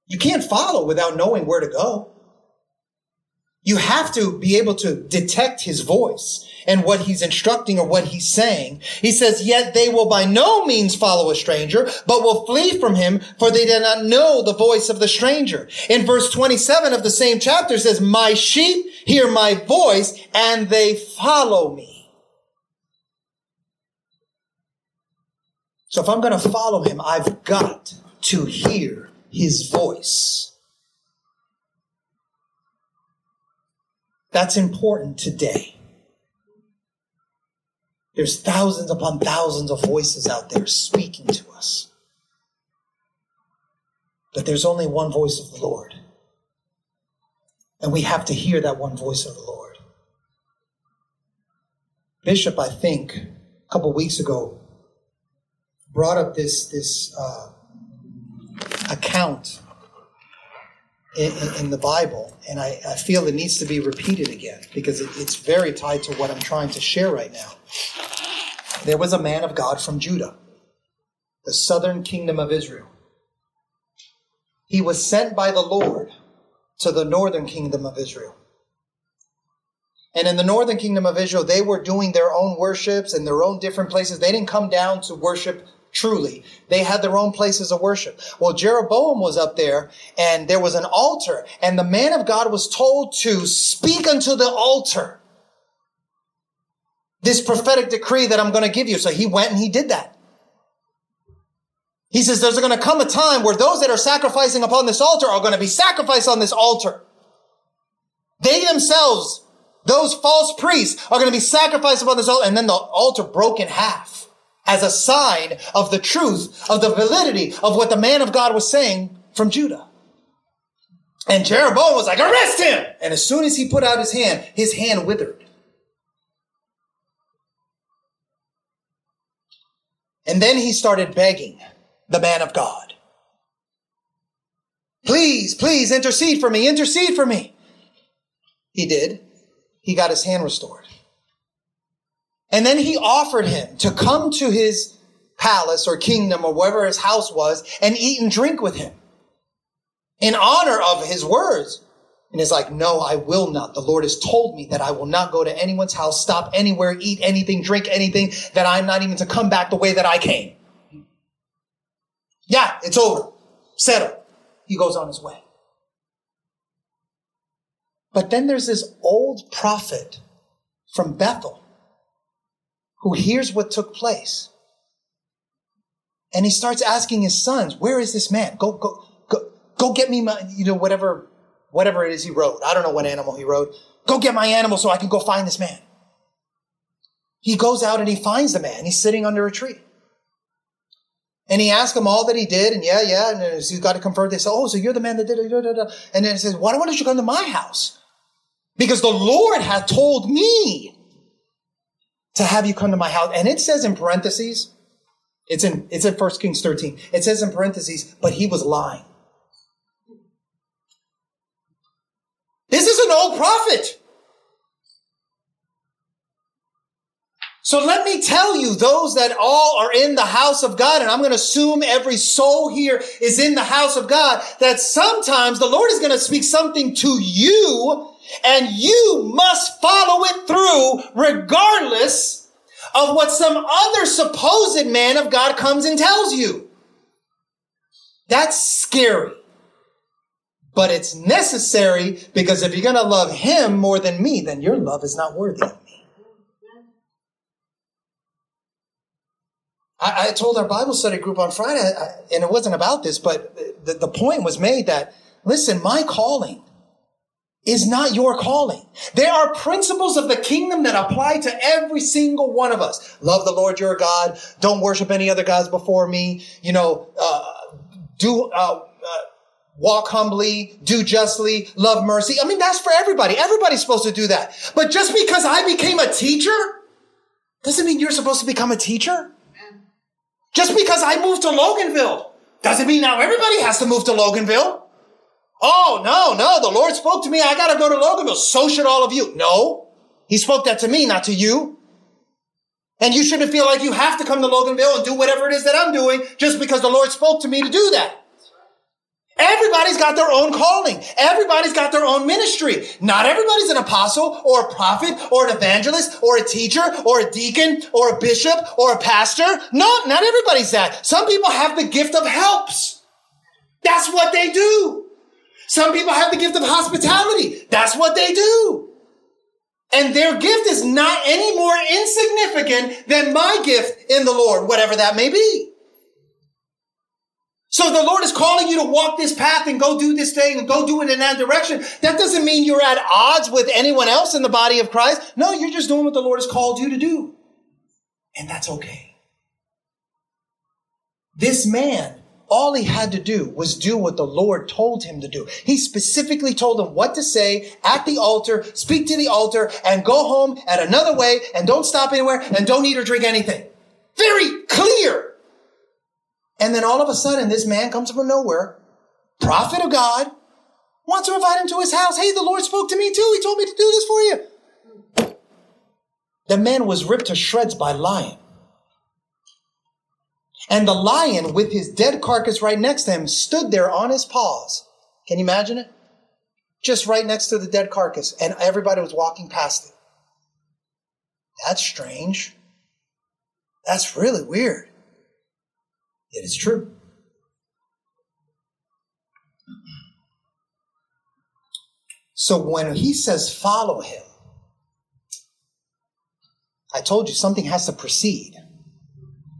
You can't follow without knowing where to go. You have to be able to detect his voice and what he's instructing or what he's saying. He says, yet they will by no means follow a stranger, but will flee from him, for they did not know the voice of the stranger. In verse 27 of the same chapter says, my sheep hear my voice and they follow me. So if I'm going to follow him, I've got to hear his voice. That's important today. There's thousands upon thousands of voices out there speaking to us. But there's only one voice of the Lord. And we have to hear that one voice of the Lord. Bishop, I think, a couple weeks ago, brought up this, this uh, account in, in, the Bible, and I, I, feel it needs to be repeated again because it, it's very tied to what I'm trying to share right now. There was a man of God from Judah, the southern kingdom of Israel. He was sent by the Lord to the northern kingdom of Israel. And in the northern kingdom of Israel, they were doing their own worships and their own different places. They didn't come down to worship truly. They had their own places of worship. Well, Jeroboam was up there and there was an altar and the man of God was told to speak unto the altar this prophetic decree that I'm going to give you. So he went and he did that. He says there's going to come a time where those that are sacrificing upon this altar are going to be sacrificed on this altar. They themselves, those false priests, are going to be sacrificed upon this altar, and then the altar broke in half as a sign of the truth, of the validity of what the man of God was saying from Judah. And Jeroboam was like, arrest him! And as soon as he put out his hand, his hand withered. And then he started begging the man of God. Please, please intercede for me, intercede for me. He did. He got his hand restored. And then he offered him to come to his palace or kingdom or wherever his house was and eat and drink with him in honor of his words. And he's like, no, I will not. The Lord has told me that I will not go to anyone's house, stop anywhere, eat anything, drink anything, that I'm not even to come back the way that I came. Yeah, it's over. Settle. He goes on his way. But then there's this old prophet from Bethel who hears what took place. And he starts asking his sons, where is this man? Go, go, go, go get me my, you know, whatever whatever it is he rode. I don't know what animal he rode. Go get my animal so I can go find this man. He goes out and he finds the man. He's sitting under a tree. And he asked him all that he did, and yeah, yeah, and as he got to confirm, they said, "Oh, so you're the man that did it." And then he says, "Why don't you come to my house? Because the Lord hath told me to have you come to my house." And it says in parentheses, it's in it's in 1 Kings 13. It says in parentheses, but he was lying. This is an old prophet. So let me tell you, those that all are in the house of God, and I'm going to assume every soul here is in the house of God, that sometimes the Lord is going to speak something to you and you must follow it through regardless of what some other supposed man of God comes and tells you. That's scary. But it's necessary because if you're going to love him more than me, then your love is not worthy of me. I, I told our Bible study group on Friday, I, and it wasn't about this, but the, the point was made that, listen, my calling is not your calling. There are principles of the kingdom that apply to every single one of us. Love the Lord your God. Don't worship any other gods before me. You know, uh, do, uh, uh, walk humbly, do justly, love mercy. I mean, that's for everybody. Everybody's supposed to do that. But just because I became a teacher doesn't mean you're supposed to become a teacher. Just because I moved to Loganville doesn't mean now everybody has to move to Loganville. Oh, no, no, the Lord spoke to me. I got to go to Loganville. So should all of you. No, he spoke that to me, not to you. And you shouldn't feel like you have to come to Loganville and do whatever it is that I'm doing just because the Lord spoke to me to do that. Everybody's got their own calling. Everybody's got their own ministry. Not everybody's an apostle or a prophet or an evangelist or a teacher or a deacon or a bishop or a pastor. No, not everybody's that. Some people have the gift of helps. That's what they do. Some people have the gift of hospitality. That's what they do. And their gift is not any more insignificant than my gift in the Lord, whatever that may be. So the Lord is calling you to walk this path and go do this thing and go do it in that direction. That doesn't mean you're at odds with anyone else in the body of Christ. No, you're just doing what the Lord has called you to do. And that's okay. This man, all he had to do was do what the Lord told him to do. He specifically told him what to say at the altar, speak to the altar, and go home at another way, and don't stop anywhere, and don't eat or drink anything. Very clear. And then all of a sudden, this man comes from nowhere, prophet of God, wants to invite him to his house. Hey, the Lord spoke to me too. He told me to do this for you. The man was ripped to shreds by lion. And the lion, with his dead carcass right next to him, stood there on his paws. Can you imagine it? Just right next to the dead carcass, and everybody was walking past it. That's strange. That's really weird. It is true. So when he says follow him, I told you something has to precede.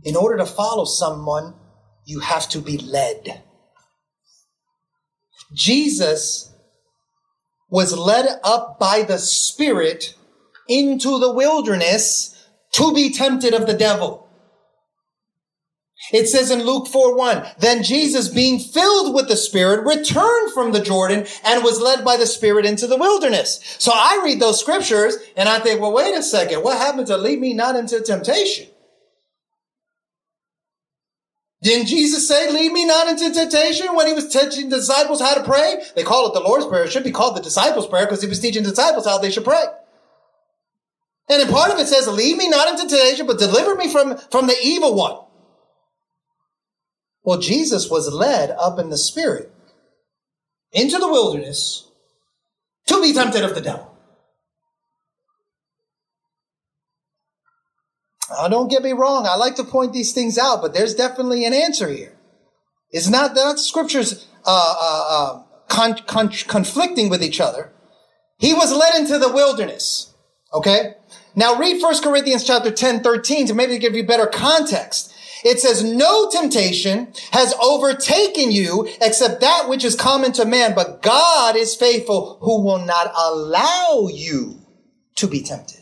In order to follow someone, you have to be led. Jesus was led up by the Spirit into the wilderness to be tempted of the devil. It says in Luke 4 1, then Jesus, being filled with the Spirit, returned from the Jordan and was led by the Spirit into the wilderness. So I read those scriptures and I think, well, wait a second. What happened to lead me not into temptation? Didn't Jesus say, lead me not into temptation when he was teaching disciples how to pray? They call it the Lord's Prayer. It should be called the disciples' prayer because he was teaching disciples how they should pray. And in part of it says, lead me not into temptation, but deliver me from, from the evil one. Well, Jesus was led up in the spirit into the wilderness to be tempted of the devil. Now, don't get me wrong. I like to point these things out, but there's definitely an answer here. It's not that scriptures uh, uh, uh, con- con- conflicting with each other. He was led into the wilderness. Okay. Now read 1 Corinthians chapter 10, 13 to maybe give you better context. It says, no temptation has overtaken you except that which is common to man, but God is faithful who will not allow you to be tempted.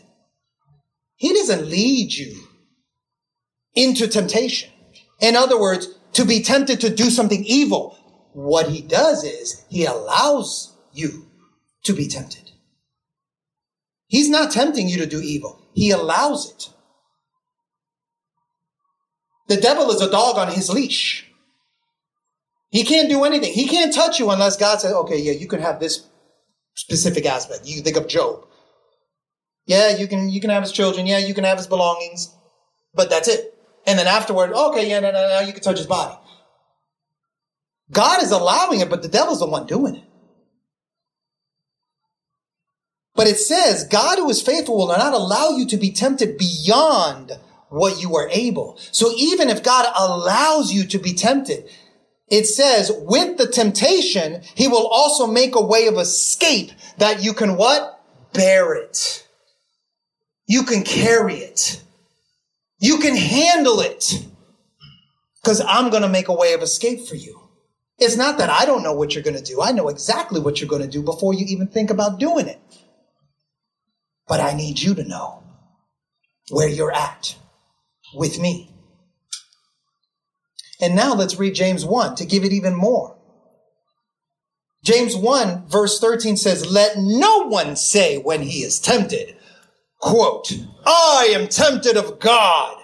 He doesn't lead you into temptation. In other words, to be tempted to do something evil. What he does is he allows you to be tempted. He's not tempting you to do evil. He allows it. The devil is a dog on his leash. He can't do anything. He can't touch you unless God says, okay, yeah, you can have this specific aspect. You think of Job. Yeah, you can, you can have his children. Yeah, you can have his belongings, but that's it. And then afterward, okay, yeah, no, no, no, you can touch his body. God is allowing it, but the devil's the one doing it. But it says, God who is faithful will not allow you to be tempted beyond what you are able. So even if God allows you to be tempted, it says with the temptation, he will also make a way of escape that you can what? Bear it. You can carry it. You can handle it. Because I'm going to make a way of escape for you. It's not that I don't know what you're going to do. I know exactly what you're going to do before you even think about doing it. But I need you to know where you're at with me. And now let's read James 1 to give it even more. James 1 verse 13 says, let no one say when he is tempted, quote, I am tempted of God.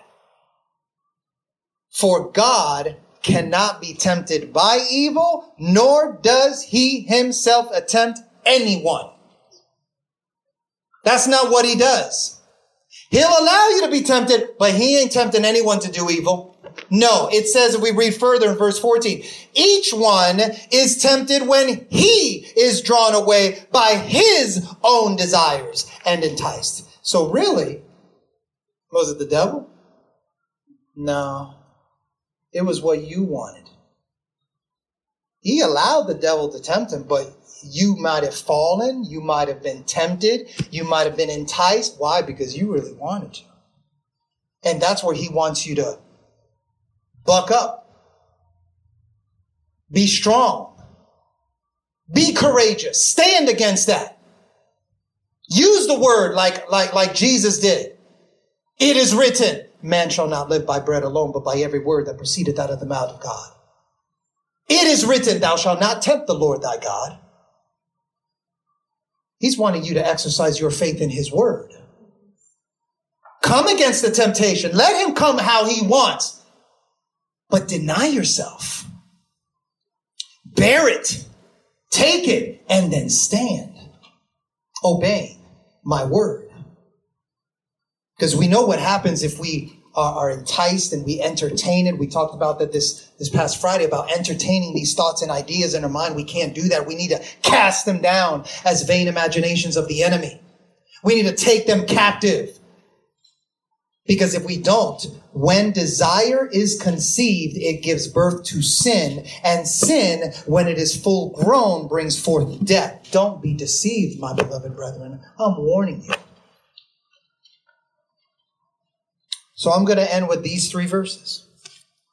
For God cannot be tempted by evil, nor does he himself attempt anyone. That's not what he does. He'll allow you to be tempted, but he ain't tempting anyone to do evil. No, it says if we read further in verse 14, each one is tempted when he is drawn away by his own desires and enticed. So really, was it the devil? No, it was what you wanted. He allowed the devil to tempt him, but you might have fallen, you might have been tempted, you might have been enticed. Why? Because you really wanted to. And that's where he wants you to buck up. Be strong. Be courageous. Stand against that. Use the word like, like, like Jesus did. It is written, man shall not live by bread alone, but by every word that proceedeth out of the mouth of God. It is written, thou shalt not tempt the Lord thy God. He's wanting you to exercise your faith in his word. Come against the temptation. Let him come how he wants, but deny yourself. Bear it, take it, and then stand. Obey my word. Because we know what happens if we are, enticed and we entertain it. We talked about that this, this past Friday about entertaining these thoughts and ideas in our mind. We can't do that. We need to cast them down as vain imaginations of the enemy. We need to take them captive. Because if we don't, when desire is conceived, it gives birth to sin. And sin, when it is full grown, brings forth death. Don't be deceived, my beloved brethren. I'm warning you. So I'm going to end with these three verses.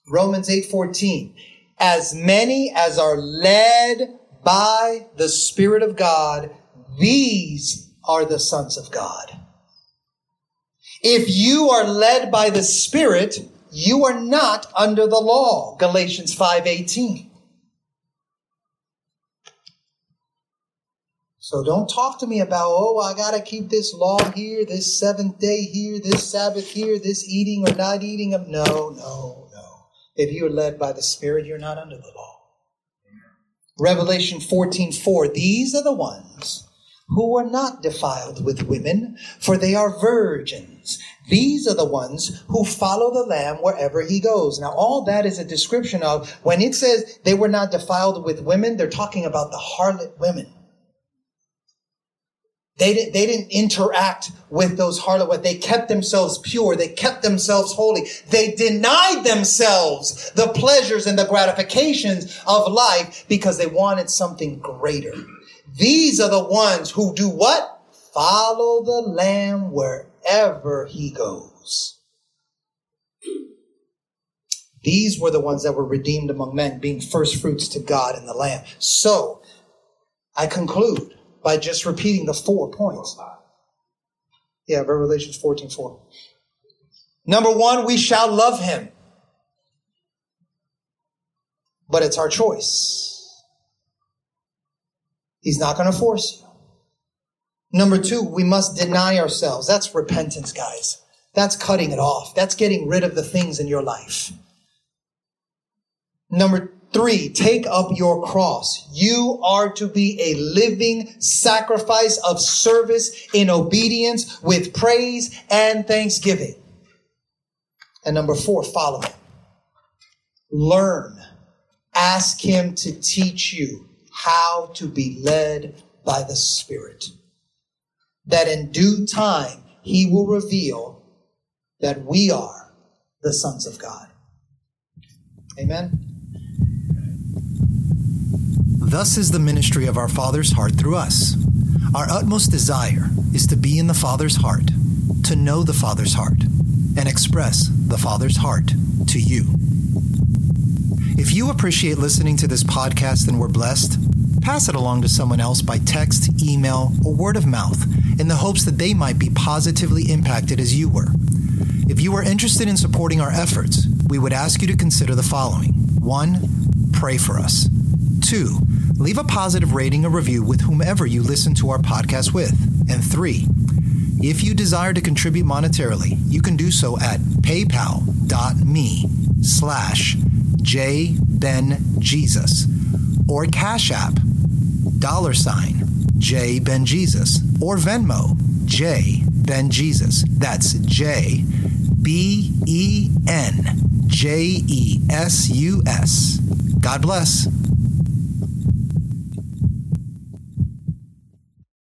Romans 8:14. As many as are led by the Spirit of God, these are the sons of God. If you are led by the Spirit, you are not under the law. Galatians 5:18. So don't talk to me about, oh, I got to keep this law here, this seventh day here, this Sabbath here, this eating or not eating. Of no, no, no. If you're led by the Spirit, you're not under the law. Revelation 14 4, these are the ones who were not defiled with women, for they are virgins. These are the ones who follow the Lamb wherever he goes. Now, all that is a description of when it says they were not defiled with women, they're talking about the harlot women. They didn't, they didn't interact with those harlot. They kept themselves pure. They kept themselves holy. They denied themselves the pleasures and the gratifications of life because they wanted something greater. These are the ones who do what? Follow the Lamb wherever he goes. These were the ones that were redeemed among men, being first fruits to God and the Lamb. So, I conclude by just repeating the four points. Yeah, Revelations 14 4. Number one, we shall love him. but it's our choice. He's not going to force you. Number two, we must deny ourselves. That's repentance, guys. That's cutting it off. That's getting rid of the things in your life. Number three, take up your cross. You are to be a living sacrifice of service in obedience with praise and thanksgiving. And number four, follow him. Learn. Ask him to teach you how to be led by the Spirit. That in due time, he will reveal that we are the sons of God. Amen. Thus is the ministry of our Father's heart through us. Our utmost desire is to be in the Father's heart, to know the Father's heart, and express the Father's heart to you. If you appreciate listening to this podcast and were blessed, pass it along to someone else by text, email, or word of mouth in the hopes that they might be positively impacted as you were. If you are interested in supporting our efforts, we would ask you to consider the following 1. Pray for us. 2. Leave a positive rating or review with whomever you listen to our podcast with. And 3. If you desire to contribute monetarily, you can do so at paypal.me slash jbenjesus or Cash App dollar sign J Ben Jesus or Venmo J Ben Jesus. That's J B E N J E S U S. God bless.